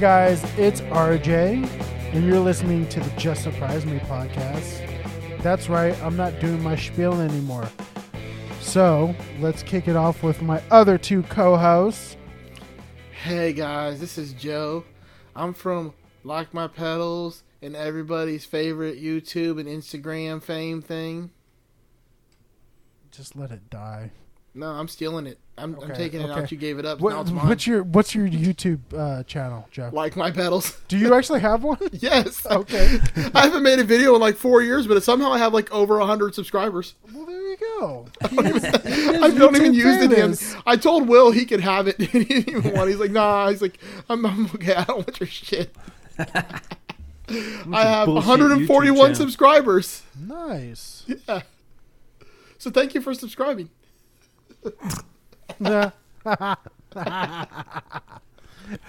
guys, it's RJ, and you're listening to the Just Surprise Me podcast. That's right, I'm not doing my spiel anymore. So, let's kick it off with my other two co hosts. Hey guys, this is Joe. I'm from Like My Pedals and everybody's favorite YouTube and Instagram fame thing. Just let it die. No, I'm stealing it. I'm, I'm taking it okay. out. You gave it up. What- now it's mine. what's your What's your YouTube uh, channel, Jeff? like My Pedals. Do you actually have one? yes. Okay. I haven't made a video in like four years, but somehow I have like over hundred subscribers. Well, there you go. I don't even use the damn. I told Will he could have it. and he didn't even want. it. He's like, nah. He's like, I'm, I'm okay. I don't want your shit. I have 141 subscribers. Nice. Yeah. So thank you for subscribing. Yeah.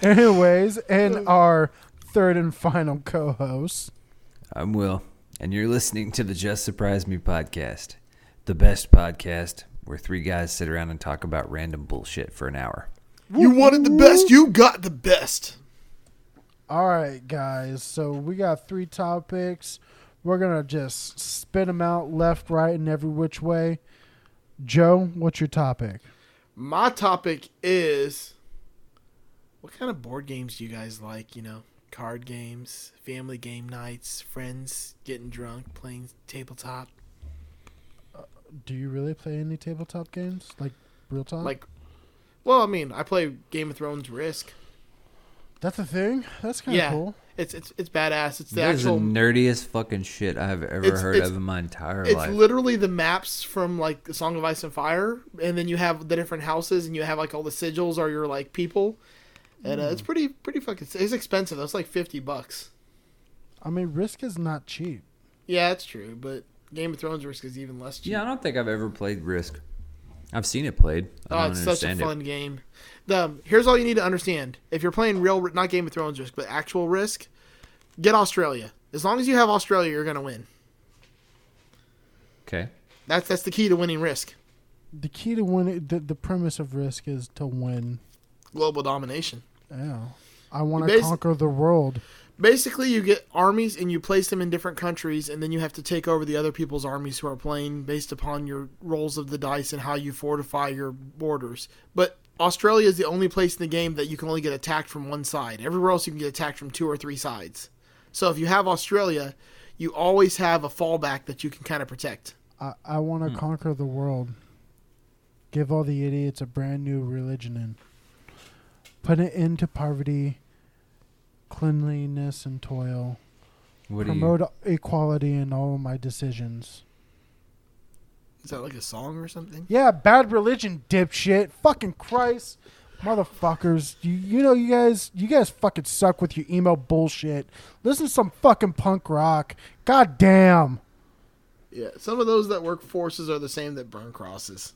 Anyways, and our third and final co host. I'm Will, and you're listening to the Just Surprise Me podcast, the best podcast where three guys sit around and talk about random bullshit for an hour. You wanted the best. You got the best. All right, guys. So we got three topics. We're gonna just spit them out left, right, and every which way. Joe, what's your topic? My topic is what kind of board games do you guys like? You know, card games, family game nights, friends getting drunk, playing tabletop. Uh, do you really play any tabletop games, like real talk? Like, well, I mean, I play Game of Thrones Risk. That's a thing. That's kind of Yeah. cool. It's it's it's badass. It's the That is the actual. nerdiest fucking shit I've ever It's- heard it's- of in my entire It's life. literally the maps from like the Song of Ice and Fire, and then you have the different houses, and you have like all the sigils are your like people, and uh, it's pretty pretty fucking. It's expensive. though. It's like fifty bucks. I mean, Risk is not cheap. Yeah, that's true, but Game of Thrones Risk is even less cheap. yeah, I don't think I've ever played Risk. I've seen it played. I Oh, it's such a understand fun game. The here's all you need to understand: if you're playing real, not Game of Thrones Risk, but actual Risk, get Australia. As long as you have Australia, you're gonna win. Okay. That's that's the key to winning Risk. The key to win, the, the premise of Risk is to win. Global domination. Yeah, I want to conquer the world. Basically, you get armies and you place them in different countries, and then you have to take over the other people's armies who are playing based upon your rolls of the dice and how you fortify your borders. But Australia is the only place in the game that you can only get attacked from one side. Everywhere else, you can get attacked from two or three sides. So if you have Australia, you always have a fallback that you can kind of protect. I, I want to Hmm. conquer the world. Give all the idiots a brand new religion and put an end to poverty, cleanliness, and toil. What do you? Promote equality in all of my decisions. Is that like a song or something? Yeah, bad religion, dipshit. Fucking Christ. Motherfuckers. You you know you guys you guys fucking suck with your email bullshit. Listen to some fucking punk rock. God damn. Yeah, some of those that work forces are the same that burn crosses.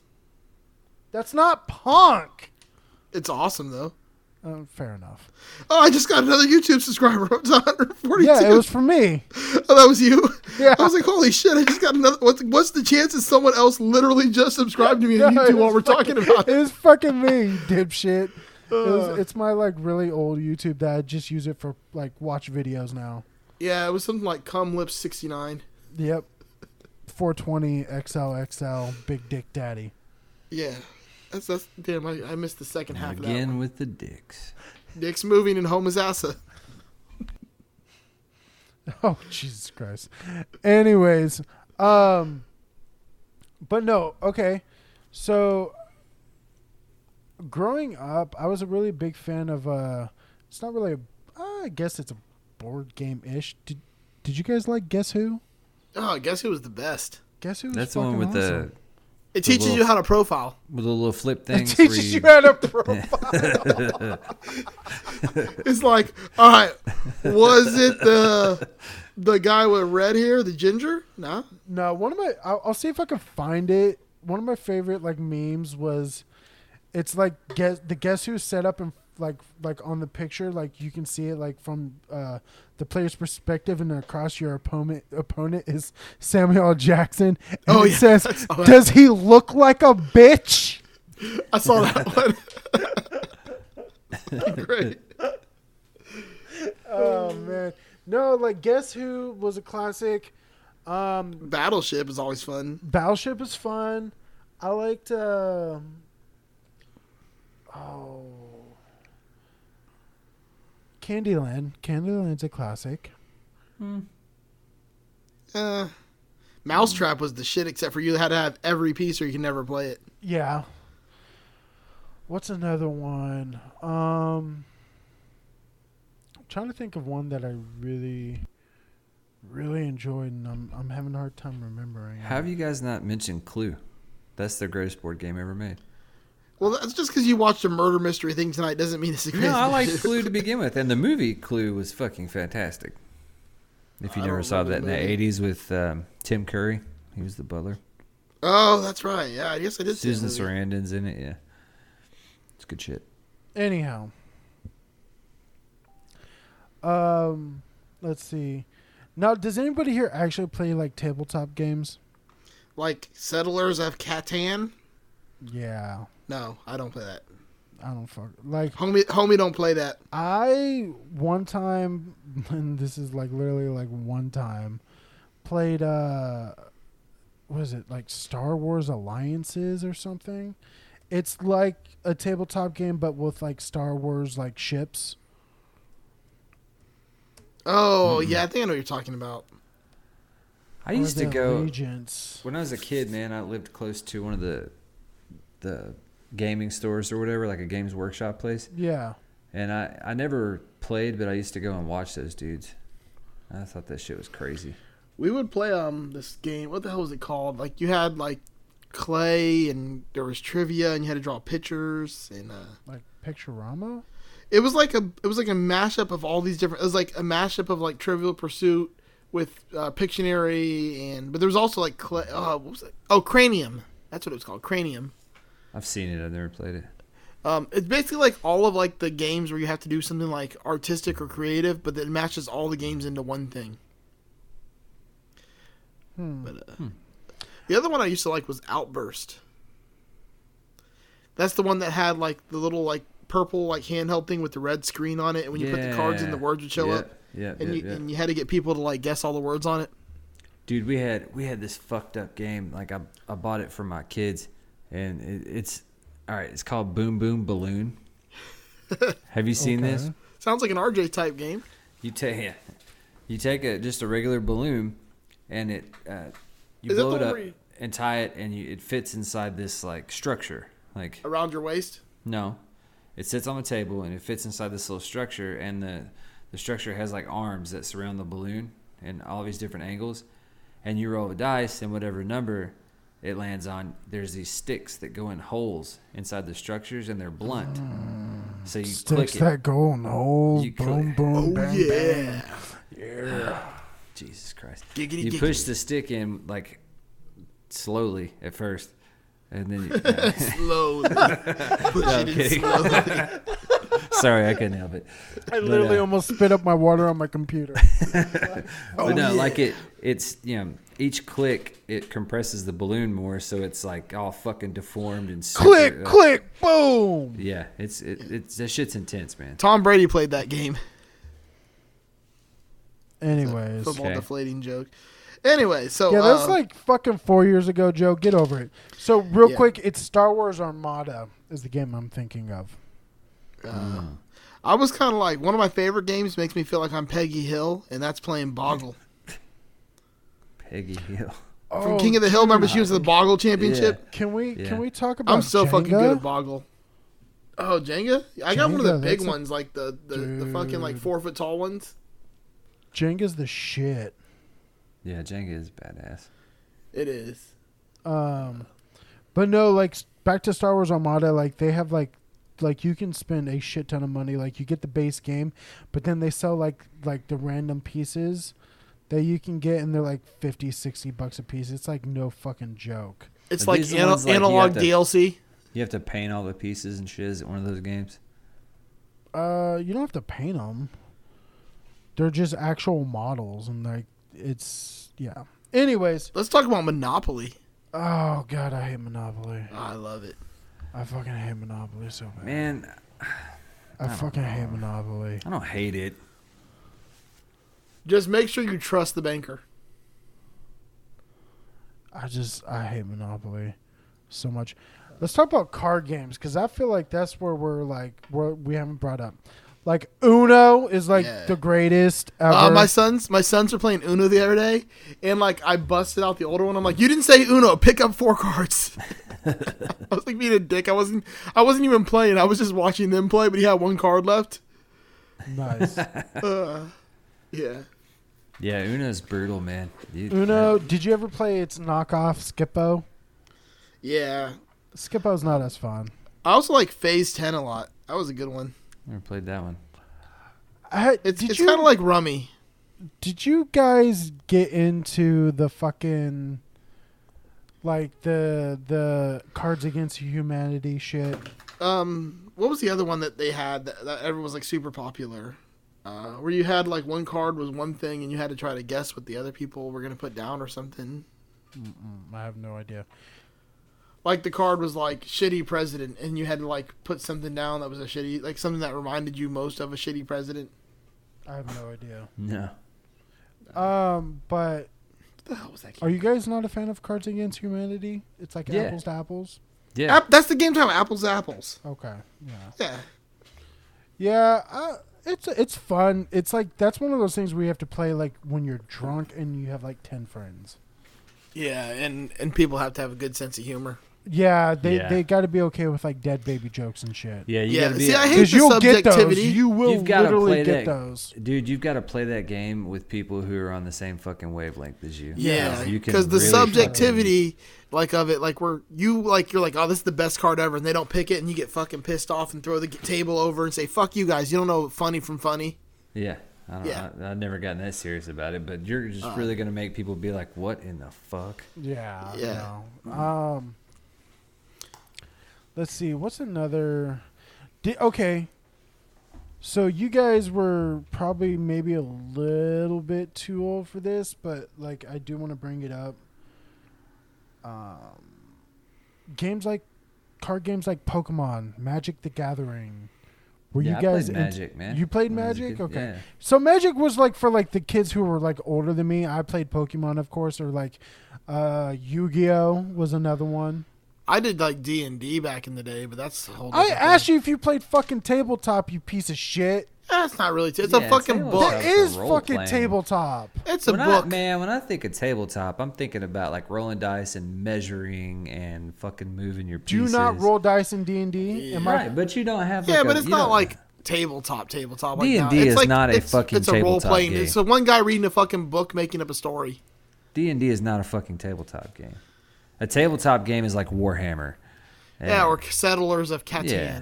That's not punk. It's awesome though. Uh, fair enough. Oh, I just got another YouTube subscriber. Up to 142. Yeah, it was for me. Oh, that was you. Yeah. I was like, holy shit! I just got another. What's, what's the chances someone else literally just subscribed to me on YouTube while we're fucking- talking about It it? was fucking me, dipshit. It Uh. was, it's my like really old YouTube that I just use it for like watch videos now. Yeah, it was something like cum lips 69. Yep. 420 XL XL Big Dick Daddy. Yeah, that's that's damn. I, I missed the second half of that. Again One. with the dicks. Dick's moving in Homosassa. Oh Jesus Christ. Anyways, um but no, okay. So growing up, I was a really big fan of uh it's not really a I guess it's a board game ish. Did did you guys like Guess Who? Oh, I guess who was the best. Guess Who? was That's the one with awesome. It teaches little- you how to profile. with a little flip thing. It teaches you- you how to profile. It's like, all right, was it the the guy with red hair, the ginger? No. no, one of my I'll, I'll see if I can find it. One of my favorite like memes was It's like guess the guess who set up and like like on the picture, like you can see it like from uh, the player's perspective, and across your opponent opponent is Samuel Jackson. And Oh, it yeah, says, I saw that. "Does he look like a bitch?" I saw that one. Great. Oh man, no, like guess who was a classic. Um, Battleship is always fun. Battleship is fun. I liked. Uh, oh, Candyland. Candyland's a classic. Uh, Mousetrap was the shit, except for you had to have every piece or you can never play it. Yeah. What's another one? Um, I'm trying to think of one that I really, really enjoyed, and I'm I'm having a hard time remembering. have you guys not mentioned Clue? That's the greatest board game ever made. Well, that's just because you watched a murder mystery thing tonight doesn't mean it's a great. No, I liked Clue to begin with, and the movie Clue was fucking fantastic. If you I never saw that remember in the the '80s with um, Tim Curry, he was the butler. Oh, that's right. Yeah, I guess I did. see Susan. Sarandon's in it. Yeah, it's good shit. Anyhow, um, let's see. Now, does anybody here actually play like tabletop games? Like Settlers of Catan. Yeah, No, I don't play that. I don't fuck like Homie, homie, don't play that. I one time, and this is like literally like one time, played uh, was it like Star Wars Alliances or something? It's like a tabletop game, but with like Star Wars like ships. Oh, yeah, I think I know what you're talking about. I used to go Allegiance. when I was a kid. Man, I lived close to one of the the gaming stores or whatever, like a Games Workshop place. Yeah, And I I never played, but I used to go and watch those dudes. I thought that shit was crazy. We would play um this game. What the hell was it called? Like you had like clay and there was trivia and you had to draw pictures and uh like Picturama. it was like a it was like a mashup of all these different it was like a mashup of like Trivial Pursuit with uh, Pictionary and but there was also like clay uh, what was it? Oh, Cranium. That's what it was called. Cranium. I've seen it. I've never played it. Um, it's basically like all of like the games where you have to do something like artistic or creative, but it matches all the games into one thing. Hmm. But uh, the other one I used to like was Outburst. That's the one that had like the little like purple like handheld thing with the red screen on it, and when you put the cards in, the words would show Yep, up, Yep, and yep, you yep. and you had to get people to like guess all the words on it. Dude, we had we had this fucked up game. Like I I bought it for my kids, and it, it's all right. It's called Boom Boom Balloon. Have you seen this? Sounds like an RJ type game. You take you take a just a regular balloon, and it uh, you Is blow the it up you- and tie it, and you, it fits inside this like structure. Like Around your waist. no, it sits on the table and it fits inside this little structure, and the the structure has like arms that surround the balloon and all these different angles, and you roll a dice, and whatever number it lands on, there's these sticks that go in holes inside the structures, and they're blunt. Mm. So you Sticks click it. that go in the holes. You boom, click- boom, Oh bang, yeah. bang. Jesus Christ. Giggity you giggity. push the stick in like slowly at first, and then you, slowly. Push No, it in slowly. Sorry, I couldn't help it. I literally uh, almost spit up my water on my computer. Oh, no, yeah. like it, it's you know each click it compresses the balloon more, so it's like all fucking deformed and super, click, uh, click, boom. Yeah, it's it, it's that shit's intense, man. Tom Brady played that game. Anyways, Football Okay. deflating joke. Anyway, so yeah, that's uh, like fucking four years ago, Joe. Get over it. So real Yeah. quick, it's Star Wars Armada is the game I'm thinking of. Uh, I was kind of like one of my favorite games makes me feel like I'm Peggy Hill, and that's playing Boggle Peggy Hill. from Oh, King of the Hill. Remember she was the Boggle Championship. Can we Yeah. can we talk about? I'm so fucking good at Boggle. Oh, Jenga! I got one of the big that's a- ones, like the the, the fucking like four foot tall ones. Jenga's the shit. Yeah, Jenga is badass. It is. Um, but no, like back to Star Wars Armada, like they have like like you can spend a shit ton of money. Like you get the base game, but then they sell like like the random pieces that you can get, and they're like 50, 60 bucks a piece. It's like no fucking joke. It's Are like, these ana- ones, like, analog have to- DLC. You have to paint all the pieces and shit. Is it one of those games? Uh, you don't have to paint them. They're just actual models, and like it's yeah. Anyways, Let's talk about Monopoly. oh god, I hate Monopoly. I love it. I fucking hate Monopoly so bad. Man, I fucking hate Monopoly. I don't hate it. Just make sure you trust the banker. I just I hate Monopoly so much. Let's talk about card games because I feel like that's where we're like where we haven't brought up. Like Uno is like Yeah. the greatest ever. Uh, my sons, my sons are playing Uno the other day, and like I busted out the older one. I'm like, "You didn't say Uno. Pick up four cards." I was like being a dick. I wasn't. I wasn't even playing. I was just watching them play. But he had one card left. nice. Uh, yeah. Yeah, Uno's brutal, man. You- Uno. Did you ever play its knockoff Skip-Bo? Yeah. Skip-Bo's not as fun. I also like Phase Ten a lot. That was a good one. Never played that one. I, It's it's kind of like Rummy. did you guys get into the fucking like the the Cards Against Humanity shit? Um, what was the other one that they had that, that everyone was like super popular? Uh, where you had like one card was one thing and you had to try to guess what the other people were gonna put down or something. Mm-mm, I have no idea. Like the card was like shitty president and you had to like put something down that was a shitty like something that reminded you most of a shitty president. I have no idea. No. Um, but What the hell was that? are you guys not a fan of Cards Against Humanity? It's like Yeah. apples to apples. Yeah. App, that's the game time. Apples to apples. Okay. Yeah. Yeah. Yeah. Uh, it's it's fun. It's like that's one of those things where you have to play like when you're drunk and you have like ten friends. Yeah, and and people have to have a good sense of humor. Yeah, they Yeah. they got to be okay with like dead baby jokes and shit. Yeah, you Yeah, gotta be. see, I hate Because the you'll get those. subjectivity. You will You've gotta literally play get that- those. Dude, you've got to play that game with people who are on the same fucking wavelength as you. Yeah, You can because the really subjectivity, like of it, like where you like you're like, oh, this is the best card ever, and they don't pick it, and you get fucking pissed off and throw the g- table over and say, "Fuck you guys, you don't know funny from funny." Yeah. I don't Yeah. I, I've never gotten that serious about it, but you're just Uh. really gonna make people be like, "What in the fuck?" Yeah. Yeah. no. Um. Let's see. What's another? Di- okay. So you guys were probably maybe a little bit too old for this, but like I do want to bring it up. Um, games like card games like Pokemon, Magic the Gathering. Were yeah, you I guys Magic, man. You played When I was a Magic? Okay. Yeah. So Magic was like for like the kids who were like older than me. I played Pokemon, of course, or like uh, Yu-Gi-Oh was another one. I did like D and D back in the day, but that's a whole. I asked you if you played fucking tabletop, you piece of shit. That's not really. T- it's Yeah, a fucking book. That for fucking playing. tabletop. It's a When I, book. man, when I think of tabletop, I'm thinking about like rolling dice and measuring and fucking moving your Pieces. Do you not roll dice in D and D? Right, but you don't have. yeah, like but it's not like tabletop, tabletop. D&D is like, not a it's, fucking It's a role playing. game. It's a one guy reading a fucking book, making up a story. D and D is not a fucking tabletop game. A tabletop game is like Warhammer. Yeah, or Settlers of Catan. Yeah.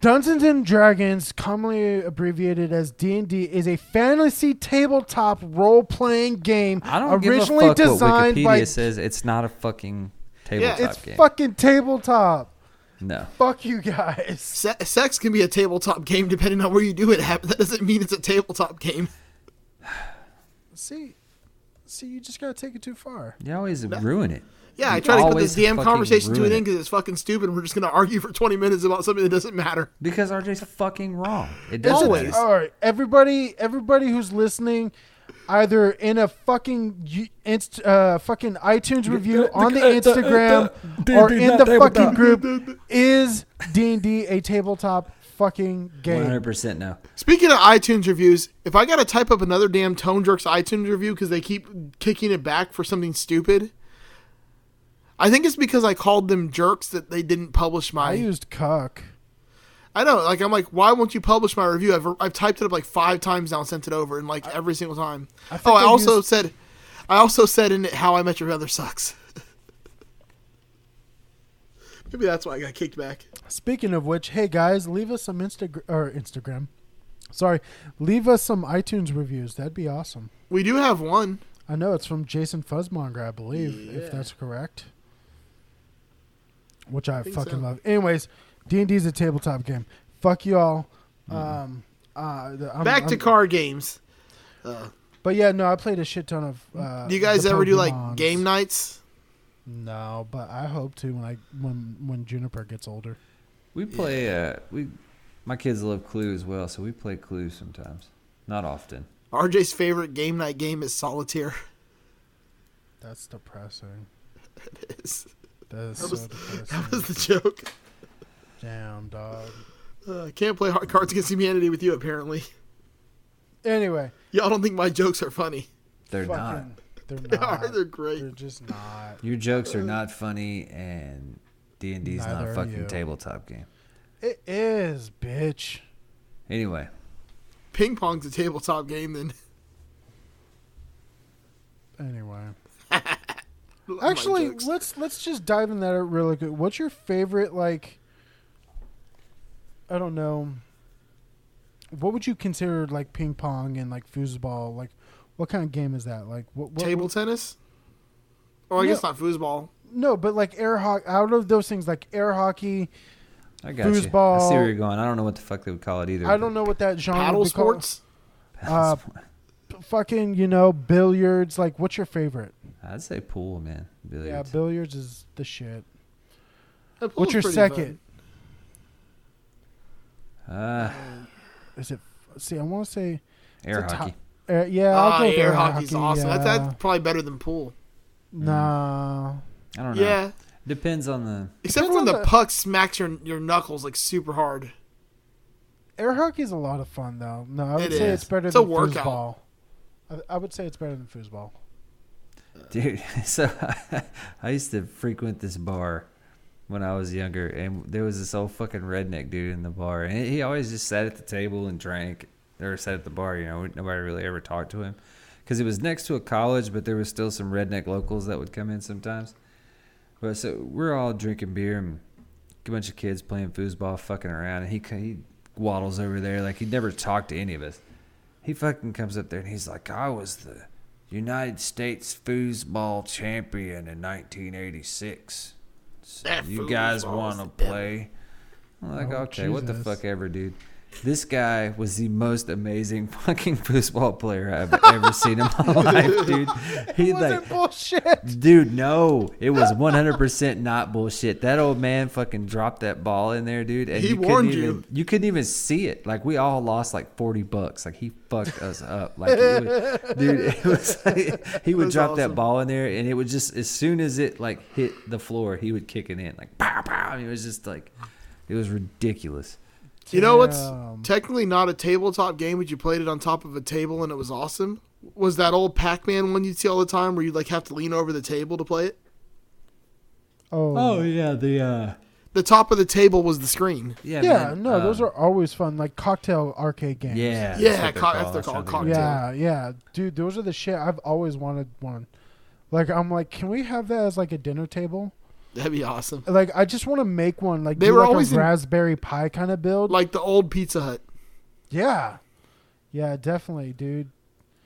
Dungeons and Dragons, commonly abbreviated as D and D, is a fantasy tabletop role-playing game I don't originally give a fuck designed what Wikipedia by. says. It's not a fucking tabletop Yeah, tabletop It's game. fucking tabletop. no. Fuck you guys. Se- sex can be a tabletop game depending on where you do it. at, That doesn't mean it's a tabletop game. Let's see, see, you just gotta take it too far. You always ruin it. Yeah, I try to put always this damn conversation to an it. end because it's fucking stupid. and We're just gonna argue for twenty minutes about something that doesn't matter. Because RJ's fucking wrong. It doesn't. Always. All right, everybody, everybody who's listening, either in a fucking you- inst, uh, fucking iTunes review on the Instagram or in the fucking group, is D and D a tabletop fucking game? 100% no. Speaking of iTunes reviews, if I gotta type up another damn Tone Jerks iTunes review because they keep kicking it back for something stupid, I think it's because I called them jerks that they didn't publish my. I used cuck. I know, like I'm like, why won't you publish my review? I've I've typed it up like five times now and sent it over, and like every single time. I oh, I I also used- said, I also said in it how I Met Your Mother sucks. Maybe that's why I got kicked back. Speaking of which, hey guys, leave us some Instagram or Instagram. Sorry, leave us some iTunes reviews. That'd be awesome. We do have one. I know it's from Jason Fuzzmonger, I believe, Yeah. if that's correct. which I, think fucking so. love. Anyways, D and D is a tabletop game. Fuck y'all. Um, uh, the- I'm- Back to I'm- car games. Uh, But yeah, no, I played a shit ton of. Uh, do you guys ever do like game nights? No, but I hope to when I when when Juniper gets older. We play. Uh, we, my kids love Clue as well, so we play Clue sometimes. Not often. RJ's favorite game night game is solitaire. That's depressing. It is. That is That so was- depressing. That was the joke. Damn, dog. Uh, can't play hard Cards Against Humanity with you apparently. Anyway, Y'all don't think my jokes are funny. They're not. Fucking, they're They are. They're great. They're just not. Your jokes are not funny, and D and D's not a fucking tabletop game. It is, bitch. Anyway, Ping pong's a tabletop game. Then Anyway, actually, let's let's just dive in that really quick. What's your favorite like? I don't know. What would you consider like ping pong and like foosball? Like, what kind of game is that? Like, what, what table tennis. Oh, I No. guess not foosball. No, but like air hockey. Out of those things, like air hockey, I got you. I see where you're going. I don't know what the fuck they would call it either. I don't know what that genre Paddle would be called. sports. Uh, Fucking, you know, billiards. Like, what's your favorite? I'd say pool, man. Billiards. Yeah, Billiards. billiards is the shit. That What's your pretty second? uh. Is it? See, I want to say. air It's a hockey. Uh, yeah, I'll Ah, go with air air hockey's hockey, awesome. That's, yeah. that's probably better than pool. Nah. I don't know. Yeah, Depends on the. except Depends for when the the- puck smacks your your knuckles like super hard. Air hockey is a lot of fun, though. No, I would It say is. it's better It's a than workout. foosball. I, I would say it's better than foosball. Dude, so I used to frequent this bar when I was younger, and there was this old fucking redneck dude in the bar, and he always just sat at the table and drank, or sat at the bar. You know, nobody really ever talked to him because it was next to a college, but there was still some redneck locals that would come in sometimes. But so we're all drinking beer and a bunch of kids playing foosball, fucking around, and he he waddles over there like he'd never talked to any of us. He fucking comes up there and he's like, "I was the United States foosball champion in 1986. So you guys want to play?" I'm like, Oh, "Okay, what the fuck ever, dude." This guy was the most amazing fucking foosball player I've ever seen in my life, dude. He like bullshit. Dude, no, it was 100% not bullshit. That old man fucking dropped that ball in there, dude, and He you couldn't warned even you. you couldn't even see it. Like we all lost like 40 bucks. Like he fucked us up. Like it was, dude, it was like, he would That's drop awesome. that ball in there and it would just as soon as it like hit the floor, he would kick it in like pow pow. It was just like it was ridiculous. You know what's technically not a tabletop game, but you played it on top of a table and it was awesome? Was that old Pac Man one you'd see all the time where you'd like have to lean over the table to play it? Oh, oh yeah, the uh The top of the table was the screen. yeah, yeah. man, no, those uh, are always fun. Like cocktail arcade games. yeah, Yeah, what they're co- called. that's they're called trying to think of cocktail. Yeah, yeah, dude, those are the shit. I've always wanted one. Like, I'm like, can we have that as like a dinner table? That'd be awesome. Like, I just want to make one. Like, They do were like always a in- Raspberry Pi kind of build. Like the old Pizza Hut. yeah, yeah, definitely, dude.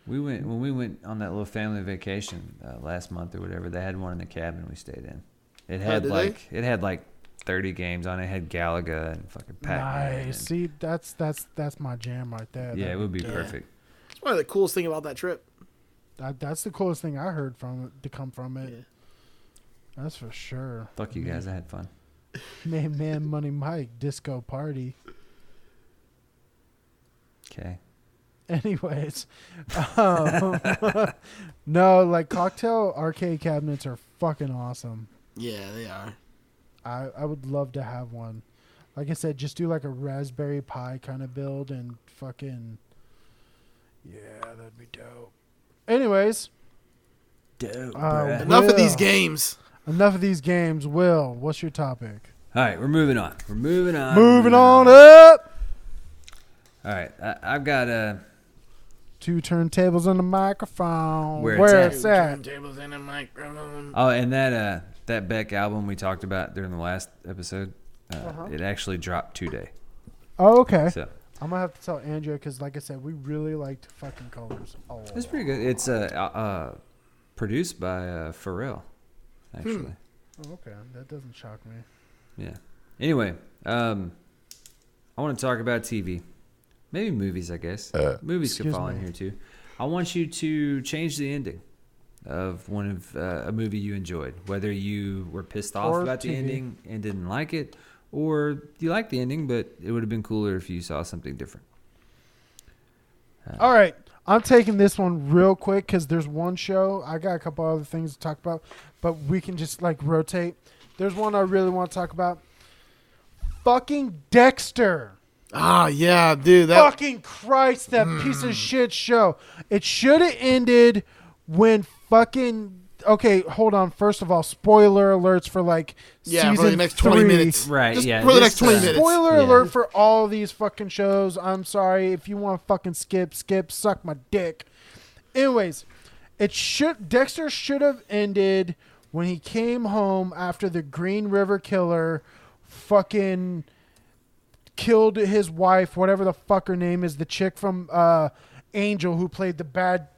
We went when we went on that little family vacation uh, last month or whatever. They had one in the cabin we stayed in. It had did they? like it had like thirty games on it. It had Galaga and fucking Pac-Man. Nice. See, that's that's that's my jam right there. and- yeah, it would be Yeah. perfect. It's probably the coolest thing about that trip. That, that's the coolest thing I heard from to come from it. Yeah. That's for sure. Fuck you guys, I had fun. Man, man, money, Mike, disco party. Okay. Anyways, um, no, like cocktail arcade cabinets are fucking awesome. Yeah, they are. I I would love to have one. Like I said, just do like a Raspberry Pi kind of build and fucking yeah, that'd be dope. Anyways, Dope. Uh, Enough of these games. Enough of these games. Will, what's your topic? All right, we're moving on. We're moving on. Moving we're on up. All right, I, I've got a. Two turntables and a microphone. Where Where, it's it's, at. at? Turntables and a microphone. Oh, and that uh that Beck album we talked about during the last episode, uh, Uh-huh. it actually dropped today. Oh, okay. So I'm gonna have to tell Andrea because, like I said, we really liked fucking colors. Oh, it's pretty good. It's uh, uh, uh produced by uh, Pharrell, actually. Oh, okay, that doesn't shock me. Yeah. Anyway, um, I want to talk about TV, maybe movies. I guess movies could excuse fall in here too. I want you to change the ending of one of uh, a movie you enjoyed, whether you were pissed off Or about the ending and didn't like it, or you liked the ending, but it would have been cooler if you saw something different. All right, I'm taking this one real quick because there's one show. I got a couple other things to talk about, but we can just like rotate. There's one I really want to talk about. Fucking Dexter. Ah, yeah, dude. That Fucking Christ, that piece of shit show. It should have ended when fucking. Okay, hold on. First of all, spoiler alerts for like yeah season for the next twenty three. minutes. Right, Just yeah, For the next twenty uh, minutes. Spoiler Yeah. alert for all these fucking shows. I'm sorry if you want to fucking skip, skip, suck my dick. Anyways, it should Dexter should have ended when he came home after the Green River Killer fucking killed his wife, whatever the fuck her name is, the chick from uh, Angel who played the bad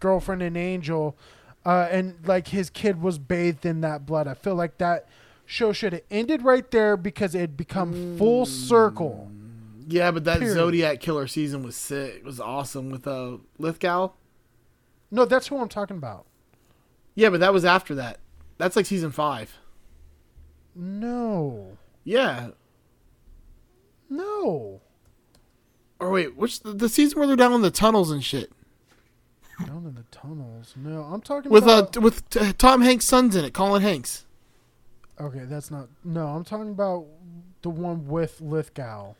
girlfriend in Angel, uh, and like his kid was bathed in that blood. I feel like that show should have ended right there because it had become full circle. Yeah, but that Period. Zodiac Killer season was sick. It was awesome with uh, Lithgow. No, that's who I'm talking about. Yeah, but that was after that. That's like season five. No, Yeah. no, Or wait, which the, the season where they're down in the tunnels and shit down in the tunnels. No, I'm talking with uh about. t- with t- Tom Hanks' sons in it, Colin Hanks. okay, that's not. No, I'm talking about the one with Lithgow.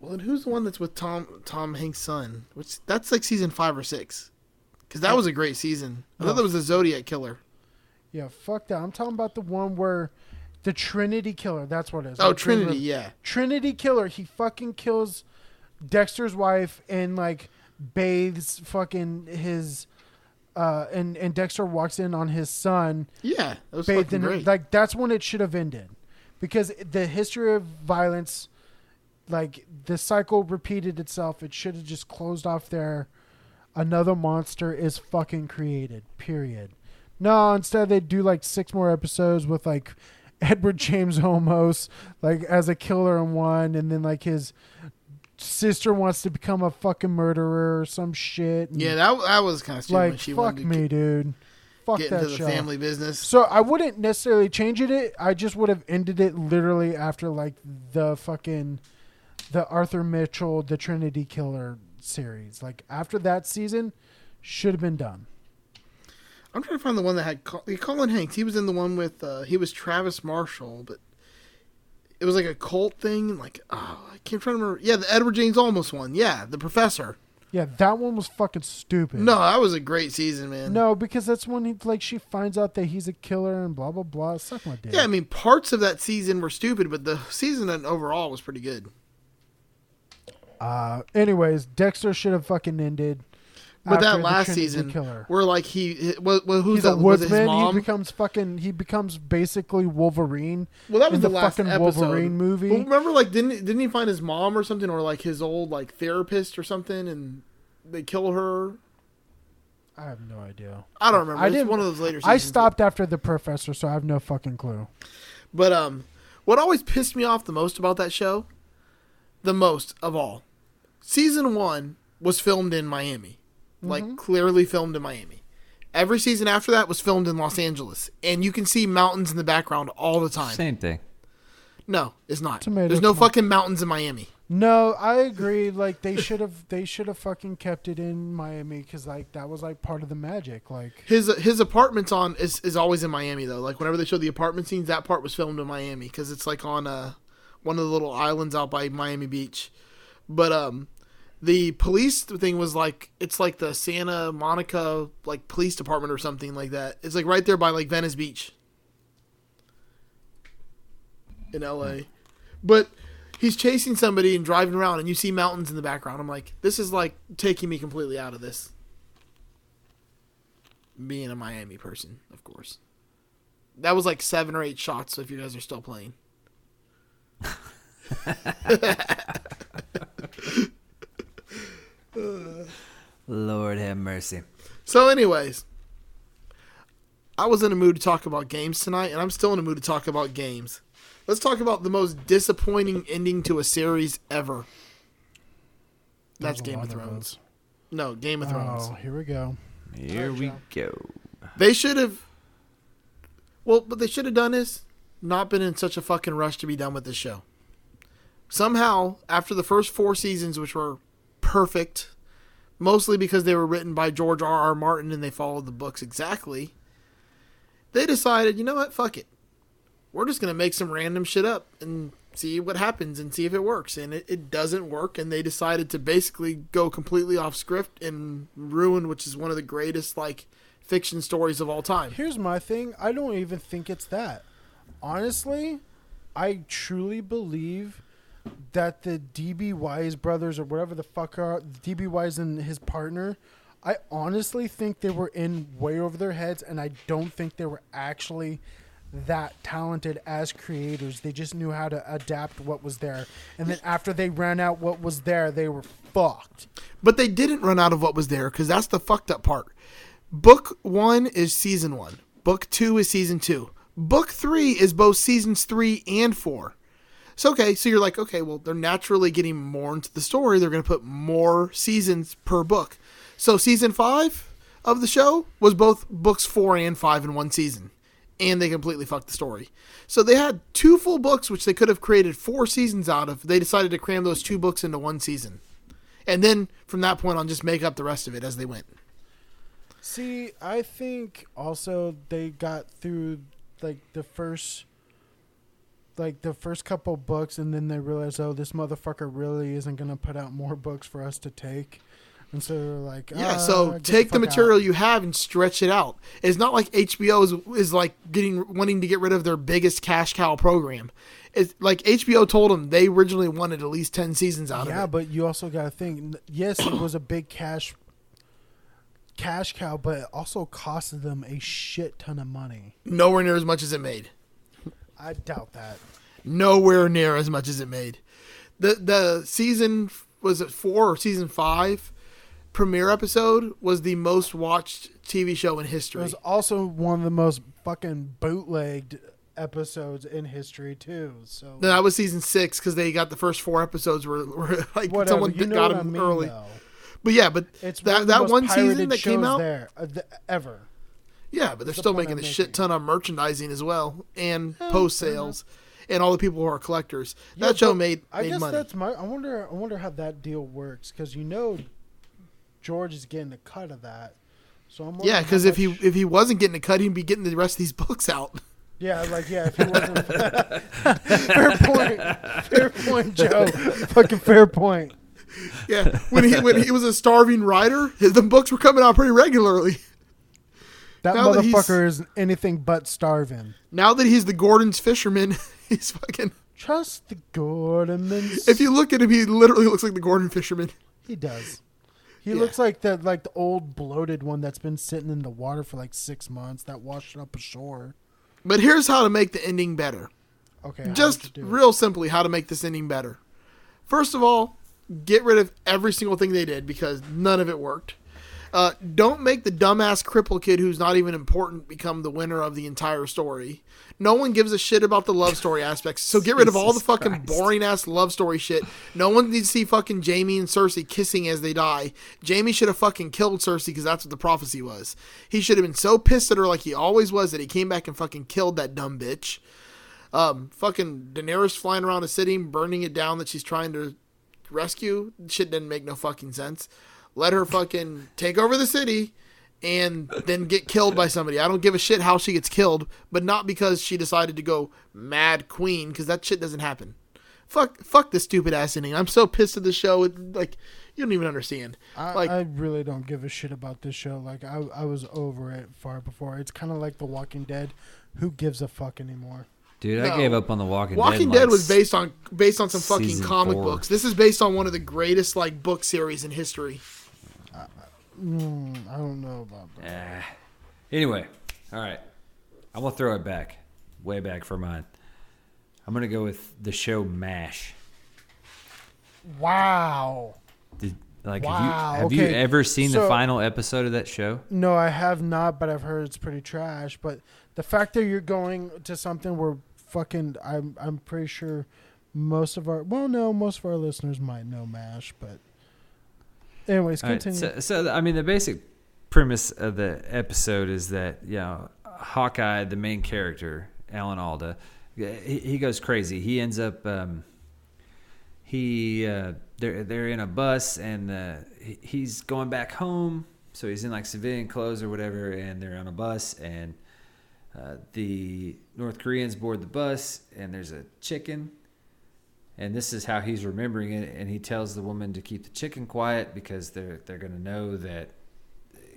Well, and who's the one that's with Tom Tom Hanks' son? Which that's like season five or six. Because that was a great season. I No. thought that was the Zodiac Killer. Yeah, fuck that. I'm talking about the one where the Trinity Killer. That's what it is. Oh, Like, Trinity. River- Yeah. Trinity Killer. He fucking kills Dexter's wife and like bathes fucking his. Uh, and and Dexter walks in on his son Yeah. That was bathed fucking in great. like that's when it should have ended, because the history of violence, like the cycle repeated itself. It should have just closed off there. Another monster is fucking created. Period. No, instead they do like six more episodes with like Edward James Olmos like as a killer in one, and then like his sister wants to become a fucking murderer or some shit. yeah, that that was kind of stupid. like she fuck me, dude. Fuck get that into the show. family business. So I wouldn't necessarily change it. I just would have ended it literally after like the fucking the Arthur Mitchell, the Trinity Killer series. Like after that season, should have been done. I'm trying to find the one that had Colin Hanks. He was in the one with uh, he was Travis Marshall, but it was like a cult thing. Like oh, I can't try to remember. Yeah, the Edward James Olmos one. Yeah, the professor. Yeah, that one was fucking stupid. No, that was a great season, man. no, because that's when he like she finds out that he's a killer and blah blah blah. Suck my dick. Yeah, I mean parts of that season were stupid, but the season overall was pretty good. Uh, anyways, Dexter should have fucking ended. But that last season, killer. where like he, what, what, who's He's that? a Was his woodsman. He mom? becomes fucking. He becomes basically Wolverine. well, that was the, the last fucking episode. Wolverine movie. Well, remember, like, didn't didn't he find his mom or something, or like his old like therapist or something, and they kill her? I have no idea. I don't remember. I it's didn't- one of those later. I seasons. stopped after the professor, so I have no fucking clue. But um, what always pissed me off the most about that show, the most of all, season one was filmed in Miami, like Mm-hmm. clearly filmed in Miami. Every season after that was filmed in Los Angeles, and you can see mountains in the background all the time. Same thing. No, it's not. Tomato, There's no tomato. fucking mountains in Miami. No, I agree. Like they should have, they should have fucking kept it in Miami because like that was like part of the magic. Like His his apartment's on is, is always in Miami though. Like whenever they show the apartment scenes, that part was filmed in Miami because it's like on uh one of the little islands out by Miami Beach. But um, the police thing was like it's like the Santa Monica like police department or something like that. It's like right there by like Venice Beach in L.A. Hmm. But he's chasing somebody and driving around, and you see mountains in the background. I'm like, this is like taking me completely out of this being a Miami person, of course. That was like seven or eight shots. If you guys are still playing, Lord have mercy. so anyways, I was in a mood to talk about games tonight, and I'm still in a mood to talk about games. Let's talk about the most disappointing ending to a series ever. That's There's Game lot of of Thrones. No, Game of Thrones. Oh, here we go. Here Alright, we Joe. go. They should have. Well, what they should have done is not been in such a fucking rush to be done with this show. Somehow, after the first four seasons, which were perfect, mostly because they were written by George R. R. Martin and they followed the books exactly, they decided, you know what, fuck it. We're just going to make some random shit up and see what happens and see if it works. And it, it doesn't work. And they decided to basically go completely off script and ruin, which is one of the greatest, like, fiction stories of all time. Here's my thing. I don't even think it's that. Honestly, I truly believe that the DB Weiss brothers or whatever the fuck are DB Weiss and his partner. I honestly think they were in way over their heads, and I don't think they were actually that talented as creators. They just knew how to adapt what was there, and then after they ran out what was there, they were fucked. But they didn't run out of what was there because that's the fucked up part. Book one is season one. Book two is season two. Book three is both seasons three and four. So okay, so you're like, okay, well, they're naturally getting more into the story. They're going to put more seasons per book. So season five of the show was both books four and five in one season, and they completely fucked the story. So they had two full books, which they could have created four seasons out of. They decided to cram those two books into one season, and then from that point on, just make up the rest of it as they went. See, I think also they got through like the first like the first couple books and then they realized, oh, this motherfucker really isn't gonna put out more books for us to take. And so they're like, Yeah, "Ah, so take the, fuck material out." you have and stretch it out. It's not like HBO is, is like getting wanting to get rid of their biggest cash cow program. It's like HBO told them they originally wanted at least ten seasons out Yeah, of it. Yeah, but you also got to think. Yes, it was a big cash cash cow, but it also costed them a shit ton of money. Nowhere near as much as it made. I doubt that. Nowhere near as much as it made. The the season was it four or season five premiere episode was the most watched TV show in history. It was also one of the most fucking bootlegged episodes in history too. So Then that was season six because they got the first four episodes were, were like whatever, someone you got them I mean, early. though. But yeah, but It's that one that one season that came out, there uh, th- ever. Yeah, but they're the still making I'm a shit ton of merchandising as well and oh, uh-huh. Yeah, post sales and all the people who are collectors. Yeah, that show but made I made guess money. that's my. I wonder. I wonder how that deal works because you know, George is getting a cut of that. So I'm Yeah, because how if he if he wasn't getting a cut, he'd be getting the rest of these books out. yeah, like yeah, if he wasn't fair point, fair point, Joe, fucking fair point. Yeah, when he when he was a starving writer, the books were coming out pretty regularly. That Now motherfucker is anything but starving. Now that he's the Gorton's fisherman, he's fucking. Trust the Gordonmans. If you look at him, he literally looks like the Gordon fisherman. he does. He Yeah. looks like the like the old bloated one that's been sitting in the water for like six months that washed up ashore. But here's how to make the ending better. Okay, Just do it? real simply, how to make this ending better. First of all, get rid of every single thing they did because none of it worked. Uh, don't make the dumbass cripple kid who's not even important become the winner of the entire story. No one gives a shit about the love story aspects, so get rid of all the fucking Christ. boring ass love story shit. No one needs to see fucking Jaime and Cersei kissing as they die. Jaime should have fucking killed Cersei because that's what the prophecy was. He should have been so pissed at her like he always was that he came back and fucking killed that dumb bitch um, fucking Daenerys flying around a city, burning it down that she's trying to rescue. Shit didn't make no fucking sense. Let her fucking take over the city and then get killed by somebody. I don't give a shit how she gets killed, but not because she decided to go mad queen, because that shit doesn't happen. Fuck, fuck this stupid ass ending. I'm so pissed at the show. It, like, you don't even understand. I, like- I really don't give a shit about this show. Like I, I was over it far before. It's kind of like The Walking Dead. Who gives a fuck anymore? Dude, No. I gave up on the Walking, Walking Dead. Walking Dead like, was based on based on some fucking comic four. books. This is based on one of the greatest like book series in history. Mm, I don't know about that. Ah. Anyway, all right. I'm gonna throw it back, way back for mine. I'm gonna go with the show Mash. Wow. Did Like, Wow, have, you, have you ever seen the final episode of that show? No, I have not, but I've heard it's pretty trash. But the fact that you're going to something where fucking, I'm I'm pretty sure most of our, well, no, most of our listeners might know Mash, but anyways, All right, continue. so, so, I mean, the basic premise of the episode is that you know Hawkeye, the main character, Alan Alda, he, he goes crazy. He ends up um, he uh, they're they're in a bus and uh, he's going back home. So he's in like civilian clothes or whatever, and they're on a bus and. Uh, the North Koreans board the bus, and there's a chicken and this is how he's remembering it. And he tells the woman to keep the chicken quiet because they're they're going to know that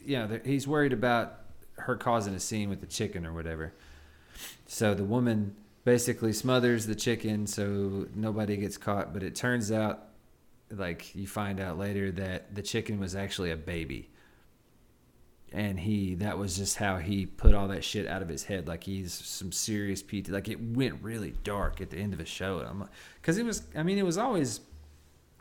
you know he's worried about her causing a scene with the chicken or whatever. So the woman basically smothers the chicken so nobody gets caught. But it turns out like you find out later that the chicken was actually a baby and he that was just how he put all that shit out of his head. Like he's some serious PT like it went really dark at the end of the show. And I'm like because it was I mean it was always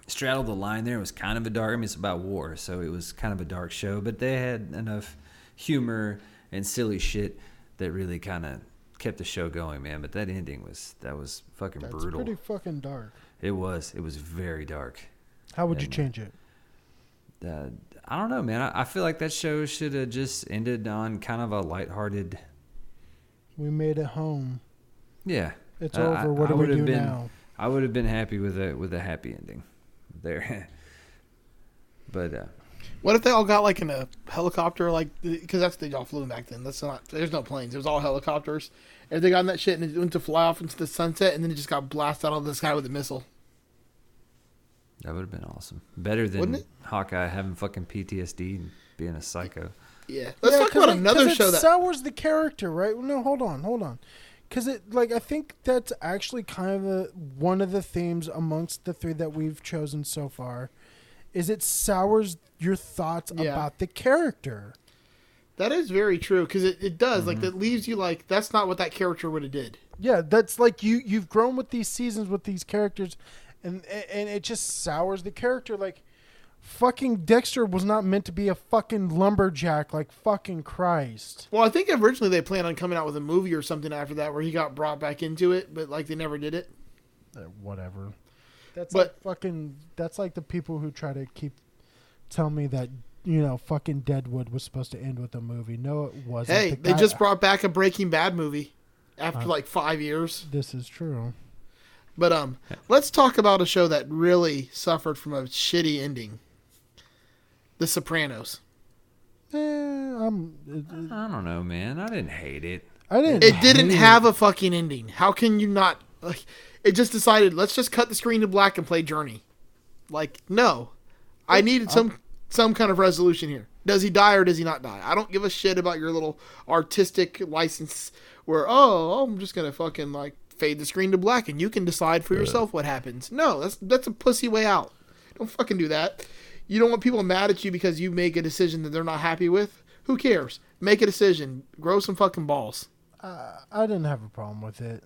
straddled the line there. It was kind of a dark I mean it's about war so it was kind of a dark show but they had enough humor and silly shit that really kind of kept the show going man. But that ending was that was fucking That's brutal. pretty fucking dark. it was it was very dark. How would you change it? uh, I don't know, man. I, I feel like that show should have just ended on kind of a lighthearted. We made it home. Yeah, It's Uh, over. I- what I do we would've do been- now? I would have been happy with a with a happy ending there. but uh, What if they all got like in a helicopter, like because that's the y'all flew back then. That's not. There's no planes. It was all helicopters. If they got in that shit and it went to fly off into the sunset, and then it just got blasted out of the sky with a missile. That would have been awesome. Better than Hawkeye having fucking PTSD and being a psycho. Yeah. Let's Yeah, talk 'cause about it- another 'cause it show that. sours the character, right? No, hold on, hold on. Because it, like, I think that's actually kind of a, one of the themes amongst the three that we've chosen so far, is it sours your thoughts Yeah. about the character. That is very true because it, it does Mm-hmm. like that leaves you like that's not what that character would have did. Yeah, that's like you you've grown with these seasons with these characters, and and it just sours the character. Like, fucking Dexter was not meant to be a fucking lumberjack. Like fucking Christ. Well, I think originally they planned on coming out with a movie or something after that where he got brought back into it, but like they never did it. Uh, whatever. That's But- like fucking. That's like the people who try to keep tell me that you know fucking Deadwood was supposed to end with a movie. No, it wasn't. Hey, The they guy- just brought back a Breaking Bad movie after Uh, like five years. This is true. But um, let's talk about a show that really suffered from a shitty ending. The Sopranos. Eh, I'm. it- I don't know, man. I didn't hate it. I didn't. It didn't hate have a fucking ending. How can you not? Like, it just decided let's just cut the screen to black and play Journey. Like, no, I needed some some kind of resolution here. Does he die or does he not die? I don't give a shit about your little artistic license where oh I'm just gonna fucking like fade the screen to black and you can decide for yourself what happens. No, that's that's a pussy way out. Don't fucking do that. You don't want people mad at you because you make a decision that they're not happy with. Who cares? Make a decision. Grow some fucking balls. Uh, I didn't have a problem with it.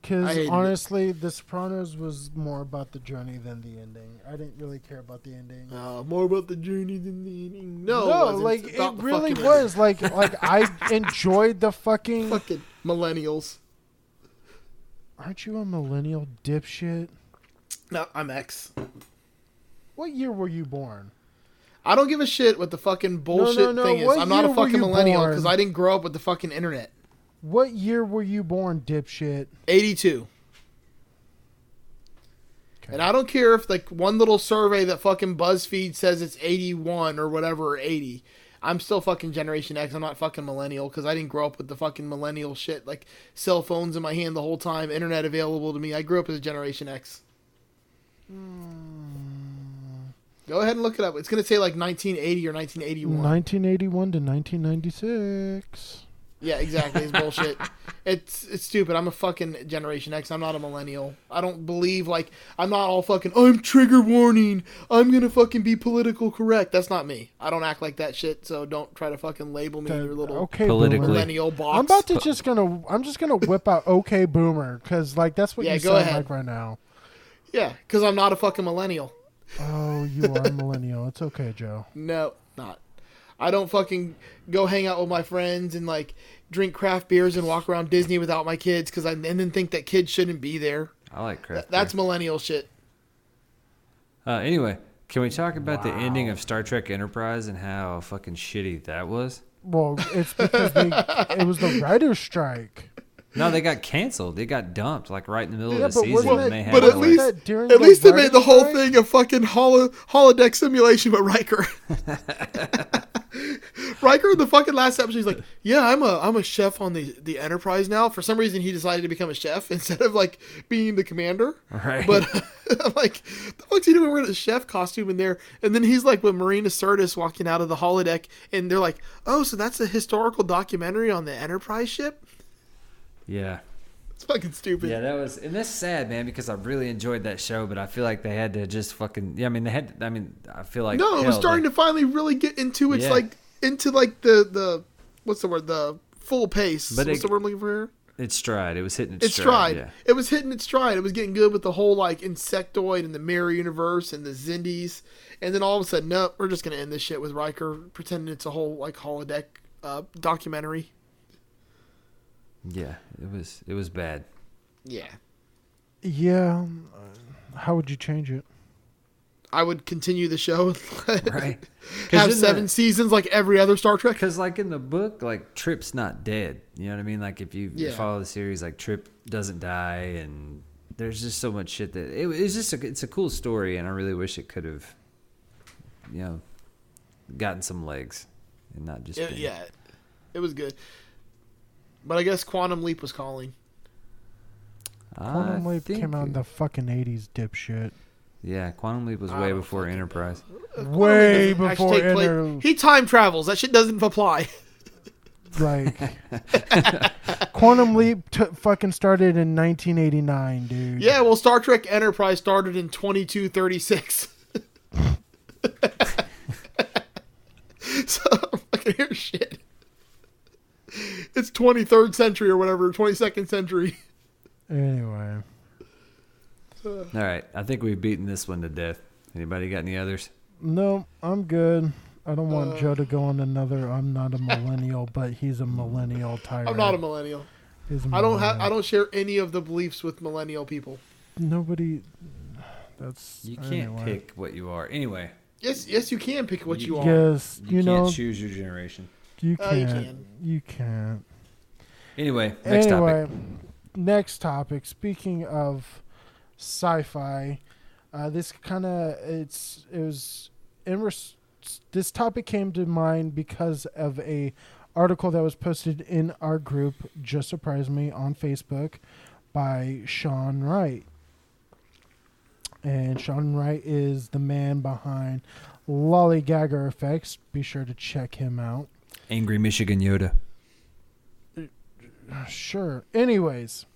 Because hated it. honestly, The Sopranos was more about the journey than the ending. I didn't really care about the ending. Uh, more about the journey than the ending. No, it no, wasn't. like it really fucking was. Like, like I enjoyed the fucking. Fucking millennials. Aren't you a millennial dipshit? No, I'm X. What year were you born? I don't give a shit what the fucking bullshit no, thing is. what I'm not a fucking millennial because I didn't grow up with the fucking internet. What year were you born, dipshit? 82. Okay. And I don't care if like one little survey that fucking BuzzFeed says it's 81 or whatever or 80. I'm still fucking Generation X. I'm not fucking millennial because I didn't grow up with the fucking millennial shit like cell phones in my hand the whole time, internet available to me. I grew up as a Generation X. Hmm. Go ahead and look it up. It's gonna say like 1980 or 1981. 1981 to 1996. Yeah, exactly. It's bullshit. It's it's stupid. I'm a fucking Generation X. I'm not a millennial. I don't believe like I'm not all fucking. I'm trigger warning. I'm gonna fucking be political correct. That's not me. I don't act like that shit. So don't try to fucking label me your little okay, Politically. millennial box. I'm about to just gonna. I'm just gonna whip out okay boomer because like that's what Yeah, you go sound ahead. like right now. yeah, because I'm not a fucking millennial. Oh You are a millennial. It's okay, Joe. No, not. I don't fucking go hang out with my friends and like drink craft beers and walk around Disney without my kids because I and then think that kids shouldn't be there. I like Th- craft. That's beer. millennial shit. Uh, anyway, can we talk about the ending of Star Trek Enterprise and how fucking shitty that was? Well, it's because they, it was the writer's strike. No, they got canceled. They got dumped like right in the middle Yeah, of the but season. wasn't it- they had but at like- least- that during At the least they made the whole strike? thing a fucking holo- holodeck simulation with Riker. Riker in the fucking last episode, he's like, "Yeah, I'm a I'm a chef on the the Enterprise now." For some reason, he decided to become a chef instead of like being the commander. Right. But I'm like, the fuck's he doing wearing a chef costume in there? And then he's like with Marina Sirtis walking out of the holodeck, and they're like, "Oh, so that's a historical documentary on the Enterprise ship?" Yeah. It's fucking stupid. Yeah, that was, and that's sad, man, because I really enjoyed that show, but I feel like they had to just fucking. Yeah, I mean, they had. I mean, I feel like no, it was starting they- to finally really get into its Yeah. like into like the the what's the word the full pace. But what's it- the word I'm looking for here? Its stride. It was hitting its, Its stride. Yeah. It was hitting its stride. It was getting good with the whole like insectoid and the mirror universe and the Xindis, and then all of a sudden, nope, we're just gonna end this shit with Riker pretending it's a whole like holodeck uh, documentary. Yeah, it was. It was bad. Yeah, Yeah. um, uh, How would you change it? I would continue the show. Right. Have seven seasons like every other Star Trek. Because like in the book, like Trip's not dead. You know what I mean? Like if you, you Yeah. follow the series, like Trip doesn't die, and there's just so much shit that it, it's just a, it's a cool story, and I really wish it could have, you know, gotten some legs, and not just It- been- yeah, it was good. But I guess Quantum Leap was calling. Quantum I Leap think- came out in the fucking 80s, dipshit. yeah. Quantum Leap was I way don't before fucking Enterprise. Uh, Quantum Way Leap doesn't actually before take place- Enter- He time travels. That shit doesn't apply. Like, Quantum Leap t- fucking started in 1989, dude. Yeah, well, Star Trek Enterprise started in 2236. so, fucking hear shit. It's 23rd century or whatever, 22nd century. Anyway. All right, I think we've beaten this one to death. Anybody got any others? No, I'm good. I don't want Uh, Joe to go on another. I'm not a millennial, but he's a millennial tyrant. I'm not a millennial. He's a I don't have. I don't share any of the beliefs with millennial people. Nobody. That's You can't anyway. pick what you are. Anyway, Yes, yes, you can pick what you, You- are. Yes, you, you, can't know choose your generation. You Uh, you can't. can. You can't. Anyway, next anyway, topic. next topic. Speaking of sci-fi, uh, this kind of it's it was in res- this topic came to mind because of a article that was posted in our group. Just Surprise Me on Facebook by Sean Wright. And Sean Wright is the man behind Lollygagger Effects. Be sure to check him out. Angry Michigan Yoda. Sure. Anyways,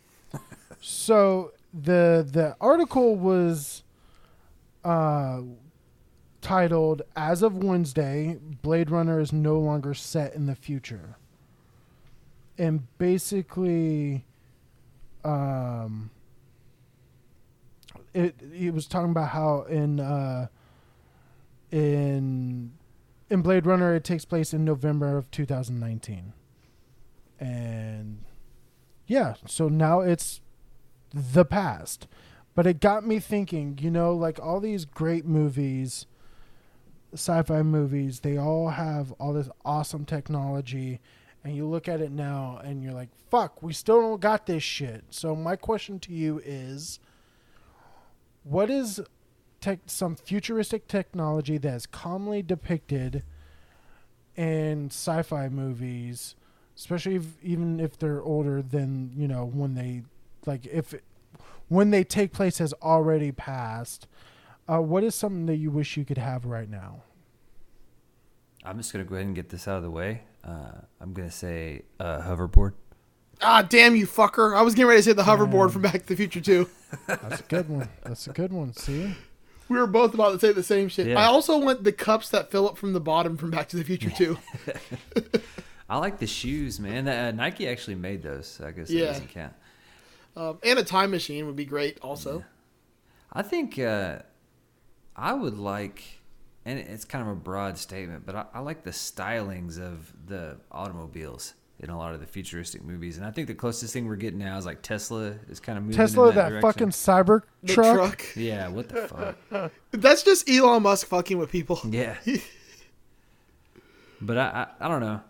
so the the article was uh titled "As of Wednesday, Blade Runner is no longer set in the future," and basically, um, it it was talking about how in uh in in Blade Runner it takes place in November of 2019 and yeah so now it's the past. But it got me thinking you know like all these great movies sci-fi movies they all have all this awesome technology. And you look at it now and you're like fuck we still don't got this shit. So my question to you is what is tech some futuristic technology that is calmly depicted in sci-fi movies especially if, even if they're older than you know when they like if when they take place has already passed uh, what is something that you wish you could have right now I'm just gonna go ahead and get this out of the way. Uh, I'm gonna say uh, hoverboard. Ah, damn you, fucker! I was getting ready to say the hoverboard from Back to the Future too. that's a good one that's a good one see We were both about to say the same shit. Yeah. I also want the cups that fill up from the bottom from Back to the Future too. I like the shoes, man. Uh, Nike actually made those. So I guess Yeah. it doesn't count. um, and a time machine would be great also. I think uh, I would like, and it's kind of a broad statement, but I, I like the stylings of the automobiles in a lot of the futuristic movies, and I think the closest thing we're getting now is like Tesla is kind of moving Tesla, in that, that, direction. fucking cyber The truck. truck. Yeah, what the fuck? That's just Elon Musk fucking with people. Yeah. but I, I, I don't know.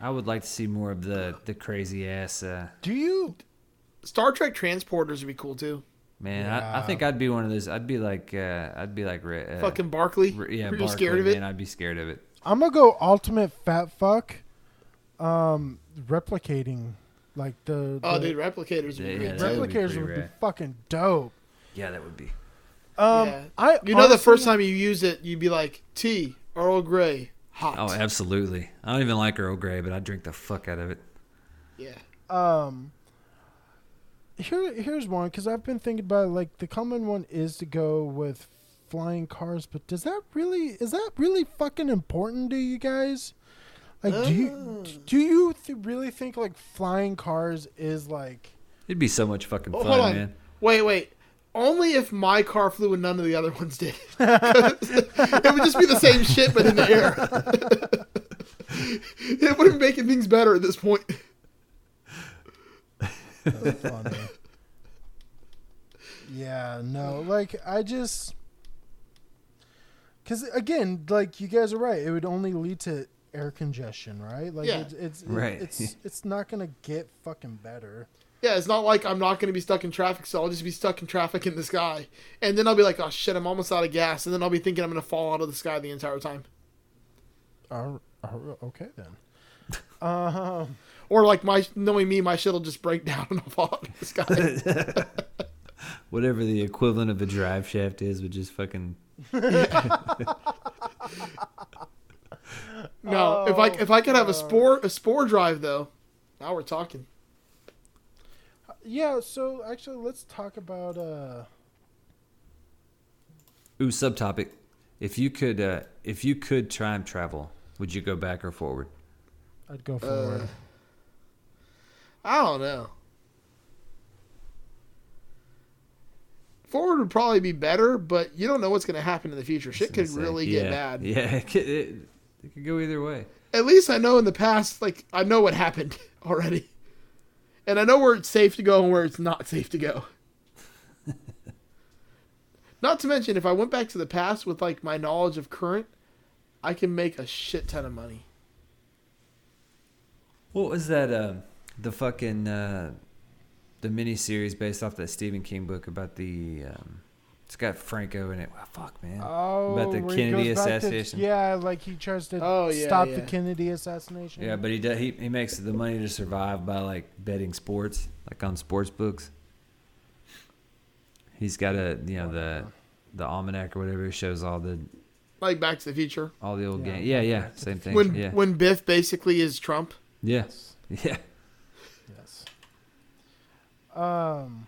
I would like to see more of the the crazy ass. Uh, Do you? Star Trek transporters would be cool too. man, I, I think I'd be one of those. I'd be like, uh, I'd be like, uh, fucking Barclay. Yeah, Are Barclay, scared of it? Man, I'd be scared of it. I'm gonna go ultimate fat fuck. Um, replicating, like the, Oh, the dude, replicators would be yeah, great that would be replicators pretty would be rad. fucking dope. Yeah, that would be. Um, Yeah. I You know, the honestly- first time you use it, you'd be like, tea, Earl Grey, hot. Oh, absolutely. I don't even like Earl Grey, but I drink the fuck out of it. yeah. Um, here, here's one because I've been thinking about it, like the common one is to go with flying cars, but does that really is that really fucking important to you guys? Like, do you Uh. do you th- really think like flying cars is like? It'd be so much fucking Oh, fun, hold man. Wait, wait. Only if my car flew and none of the other ones did. it would just be the same shit, but in the air. it wouldn't be making things better at this point. Funny. yeah, no, like I just because again, like you guys are right, it would only lead to air congestion, right? Like Yeah. it's it's Right. it's it's not gonna get fucking better. Yeah, it's not like I'm not going to be stuck in traffic, so I'll just be stuck in traffic in the sky. And then I'll be like, oh shit, I'm almost out of gas. And then I'll be thinking I'm going to fall out of the sky the entire time. Uh, uh, okay then. um, Or like my knowing me, my shit will just break down and I'll fall out of the sky. Whatever the equivalent of a drive shaft is, would just fucking. No, if I if I could have a spore a spore drive though, now we're talking. yeah. So actually, let's talk about. uh Ooh, subtopic. If you could, uh, if you could time travel, would you go back or forward? I'd go Uh, forward. I don't know. Forward would probably be better, but you don't know what's going to happen in the future. Shit could really yeah, get bad. Yeah, it could, it, it could go either way. At least I know in the past, like I know what happened already, and I know where it's safe to go and where it's not safe to go. not to mention, if I went back to the past with like my knowledge of current, I can make a shit ton of money. What was that? Uh, the fucking uh, the mini series based off that Stephen King book about the. Um, it's got Franco in it. Wow, fuck man. Oh, about the where he Kennedy goes back to- assassination. yeah, like he tries to Oh, yeah, stop yeah. the Kennedy assassination. Yeah, but he does, he he makes the money to survive by like betting sports, like on sports books. He's got a you know the the almanac or whatever shows all the Like Back to the Future, all the old Yeah, games. Yeah, yeah, Back to the same thing. when yeah, when Biff basically is Trump. yeah, Yes. yeah. Yes. Um,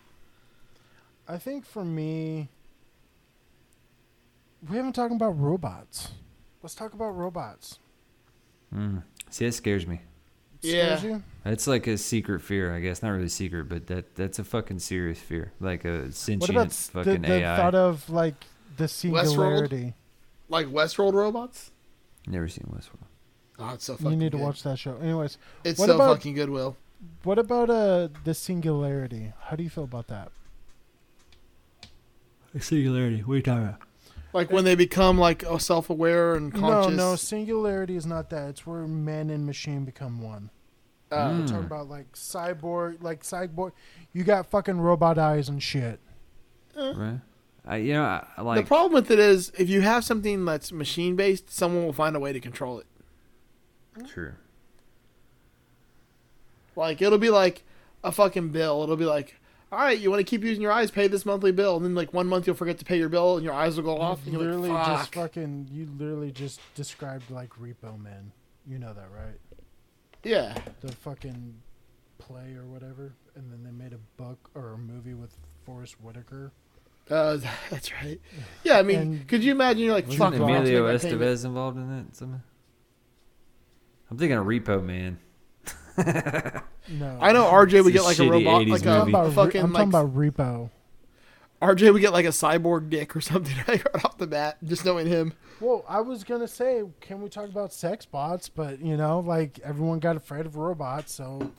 I think for me, we haven't talked about robots. Let's talk about robots. Mm. See, that scares me. Scares Yeah. you? That's like a secret fear, I guess. Not really secret, but that that's a fucking serious fear. Like a sentient What about s- the, the AI. thought of like the singularity? Like Westworld robots. Never seen Westworld. Oh, it's so fucking. You need to watch that show. Anyways, It's What so about- fucking good, Will. what about uh the singularity? How do you feel about that? Singularity. What are you talking about? Like when they become like oh, self-aware and conscious. No, no, singularity is not that. It's where man and machine become one. Uh, I'm Mm. talking about like cyborg, like cyborg. You got fucking robot eyes and shit. Right. I you know I, I the problem with it is if you have something that's machine-based, someone will find a way to control it. true. Like it'll be like a fucking bill. It'll be like, all right, you want to keep using your eyes, pay this monthly bill, and then like one month you'll forget to pay your bill, and your eyes will go off. You And you're literally like, just fucking. You literally just described like Repo Man. You know that, right? yeah, The fucking play or whatever, and then they made a book or a movie with Forest Whitaker. uh, that's right. Yeah, I mean, And- could you imagine? You're like, fuck, I'll have to Emilio make my payment. Estevez involved in that? Somehow? I'm thinking of Repo Man. No, I know RJ would get like a shitty robot, 80s like I'm a, talking movie. about, a fucking I'm like talking about Repo. RJ would get like a cyborg dick or something right off the bat, just knowing him. Well, I was gonna say, can we talk about sex bots? But you know, like everyone got afraid of robots, so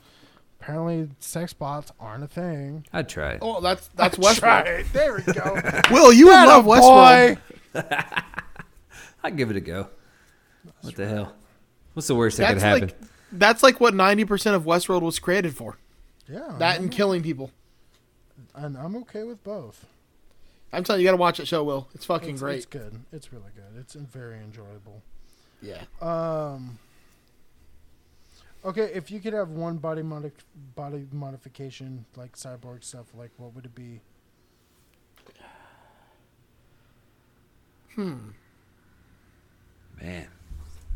apparently sex bots aren't a thing. I'd try it. Oh, that's that's Try Westworld. it. There we go. Will you would love Westworld? Boy. I'd give it a go. What the hell? What's the worst that could That's happen? like that's like what ninety percent of Westworld was created for. Yeah, That I'm, and killing people. and I'm okay with both. I'm telling you, you got to watch that show. Will it's fucking It's, great. It's good. It's really good. It's very enjoyable. yeah. Um. Okay, if you could have one body modi- body modification like cyborg stuff, like what would it be? Hmm. Man,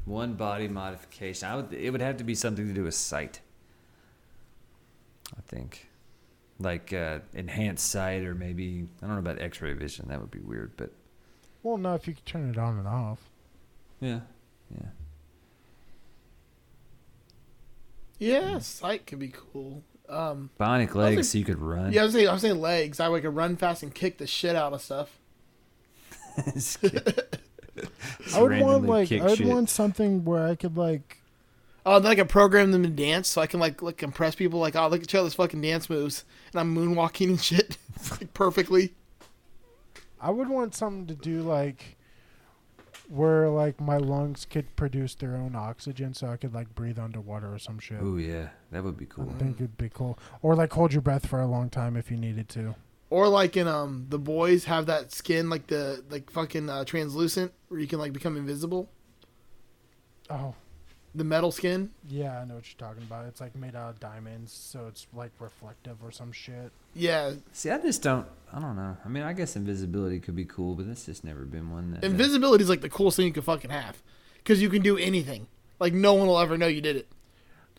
one body modification. I would. It would have to be something to do with sight. I think, like uh, enhanced sight, or maybe I don't know about X-ray vision. That would be weird, but Well, no, if you could turn it on and off. yeah, yeah. Yeah, sight could be cool. Um, Bionic like- legs, so you could run. yeah, I was saying, I was saying legs. I could run fast and kick the shit out of stuff. Just kidding. Just I would want like I would shit. want something where I could like Oh, then I can program them to dance, so I can like like impress people. Like, oh, look at Charlie's fucking dance moves, and I'm moonwalking and shit like, perfectly. I would want something to do like where like my lungs could produce their own oxygen so I could like breathe underwater or some shit. Oh yeah, that would be cool. I think it'd be cool. Or like hold your breath for a long time if you needed to. Or like in um the boys have that skin like the like fucking uh, translucent where you can like become invisible. Oh, The metal skin. yeah, I know what you're talking about. It's like made out of diamonds, so it's like reflective or some shit. Yeah, See, I just don't. I don't know. I mean, I guess invisibility could be cool, but that's just never been one. That, invisibility is like the coolest thing you could fucking have because you can do anything. Like no one will ever know you did it.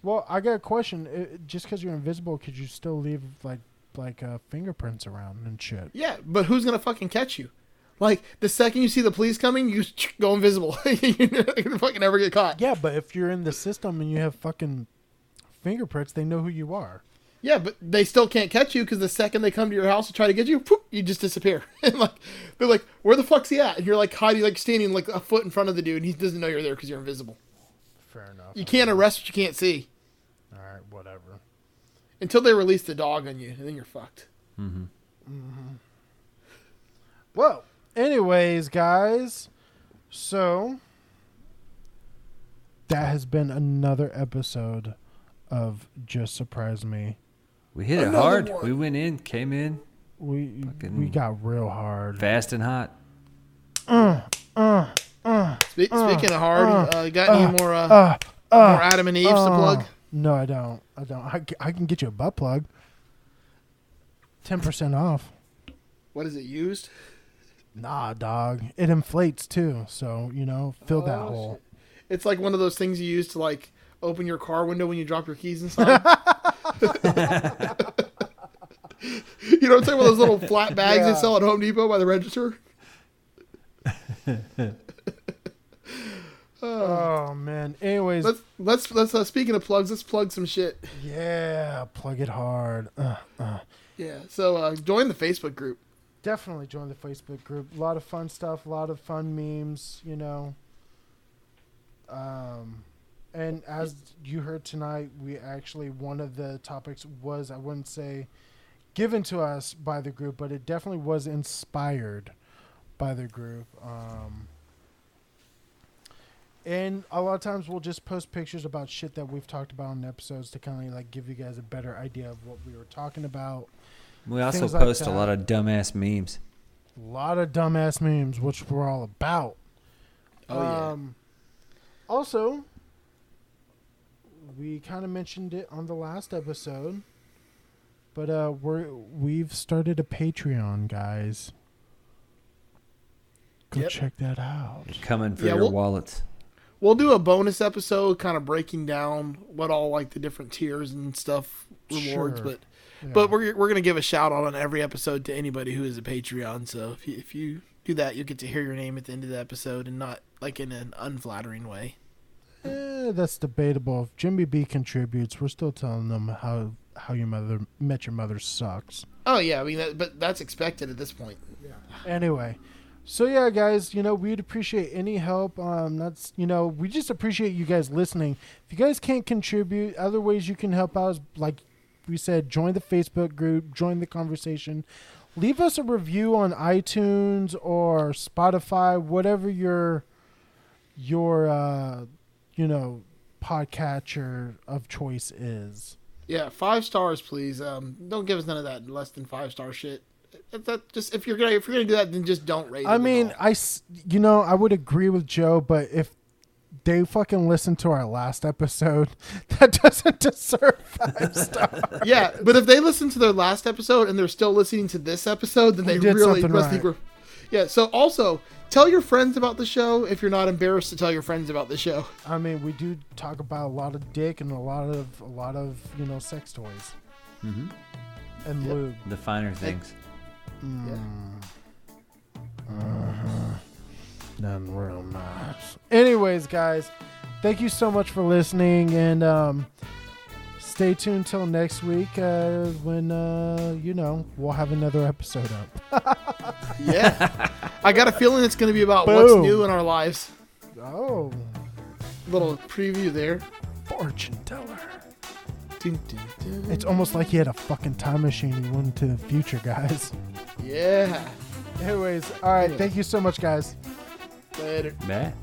Well, I got a question. I just because you're invisible, could you still leave like like uh, fingerprints around and shit? Yeah, but who's gonna fucking catch you? Like the second you see the police coming, you go invisible. You're not gonna fucking never get caught. Yeah, but if you're in the system and you have fucking fingerprints, they know who you are. Yeah, but they still can't catch you because the second they come to your house to try to get you, poof, you just disappear. and like they're like, "Where the fuck's he at?" And you're like hiding, like standing like a foot in front of the dude, and he doesn't know you're there because you're invisible. Fair enough. You can't arrest what you can't see All right, whatever. Until they release the dog on you, and then you're fucked. hmm Well, anyways, guys, so that has been another episode of Just Surprise Me. We hit it hard. one. We went in, came in We Fucking- we got real hard. fast and hot. Spe- speaking of hard, uh, uh, got any more uh, Uh, more uh, Adam and Eve's to uh. plug? No, I don't. I don't. I, I can get you a butt plug. Ten percent off. What is it used? Nah, dog. It inflates too, so you know, fill that Oh, hole. It's like one of those things you use to like open your car window when you drop your keys inside. you know what I'm saying? One of those little flat bags Yeah. they sell at Home Depot by the register. Oh man. Anyways, Let's let's let's uh, speaking of plugs, let's plug some shit. yeah, plug it hard. Uh, uh. Yeah. So uh, join the Facebook group. Definitely join the Facebook group. A lot of fun stuff. A lot of fun memes. You know. Um, and as you heard tonight, we actually one of the topics was I wouldn't say given to us by the group, but it definitely was inspired by the group. Um, and a lot of times we'll just post pictures about shit that we've talked about in episodes to kind of like give you guys a better idea of what we were talking about. We also Things like post a lot of dumbass memes. A lot of dumbass memes, which we're all about. Oh yeah. Um, also, we kind of mentioned it on the last episode, but uh, we're we've started a Patreon, guys. Go Yep. check that out. Coming for Yeah, your we'll- wallets. We'll do a bonus episode, kind of breaking down what all like the different tiers and stuff rewards, Sure. but Yeah. But we're we're gonna give a shout out on every episode to anybody who is a Patreon. So if you, if you do that, you'll get to hear your name at the end of the episode, and not like in an unflattering way. Eh, that's debatable. If Jimmy B contributes, we're still telling them how How Your Mother Met Your Mother sucks. Oh yeah, I mean, that, but that's expected at this point. Yeah. Anyway, so yeah, guys, you know we'd appreciate any help. Um, that's you know we just appreciate you guys listening. If you guys can't contribute, other ways you can help out is like we said, join the Facebook group, join the conversation. Leave us a review on iTunes or Spotify, whatever your your uh, you know podcatcher of choice is. Yeah, five stars, please. Um, don't give us none of that less than five star shit. If that just if you're gonna if you're gonna do that, then just don't rate. I mean, I you know I would agree with Joe, but if they fucking listened to our last episode, that doesn't deserve five stars. yeah, but if they listen to their last episode and they're still listening to this episode, then they did really something must right. think we're. Yeah. So also tell your friends about the show if you're not embarrassed to tell your friends about the show. I mean, we do talk about a lot of dick and a lot of a lot of you know sex toys Mm-hmm. and Yep. lube. The finer things. Yeah. Uh-huh. None real nice. Anyways, guys, thank you so much for listening, and um, stay tuned till next week uh, when uh, you know we'll have another episode up. Yeah. I got a feeling it's gonna be about what's new in our lives. Oh, Little preview there. fortune teller. It's almost like he had a fucking time machine. He went into the future, guys. yeah. Anyways, all right. Thank you so much, guys. Later. Bad.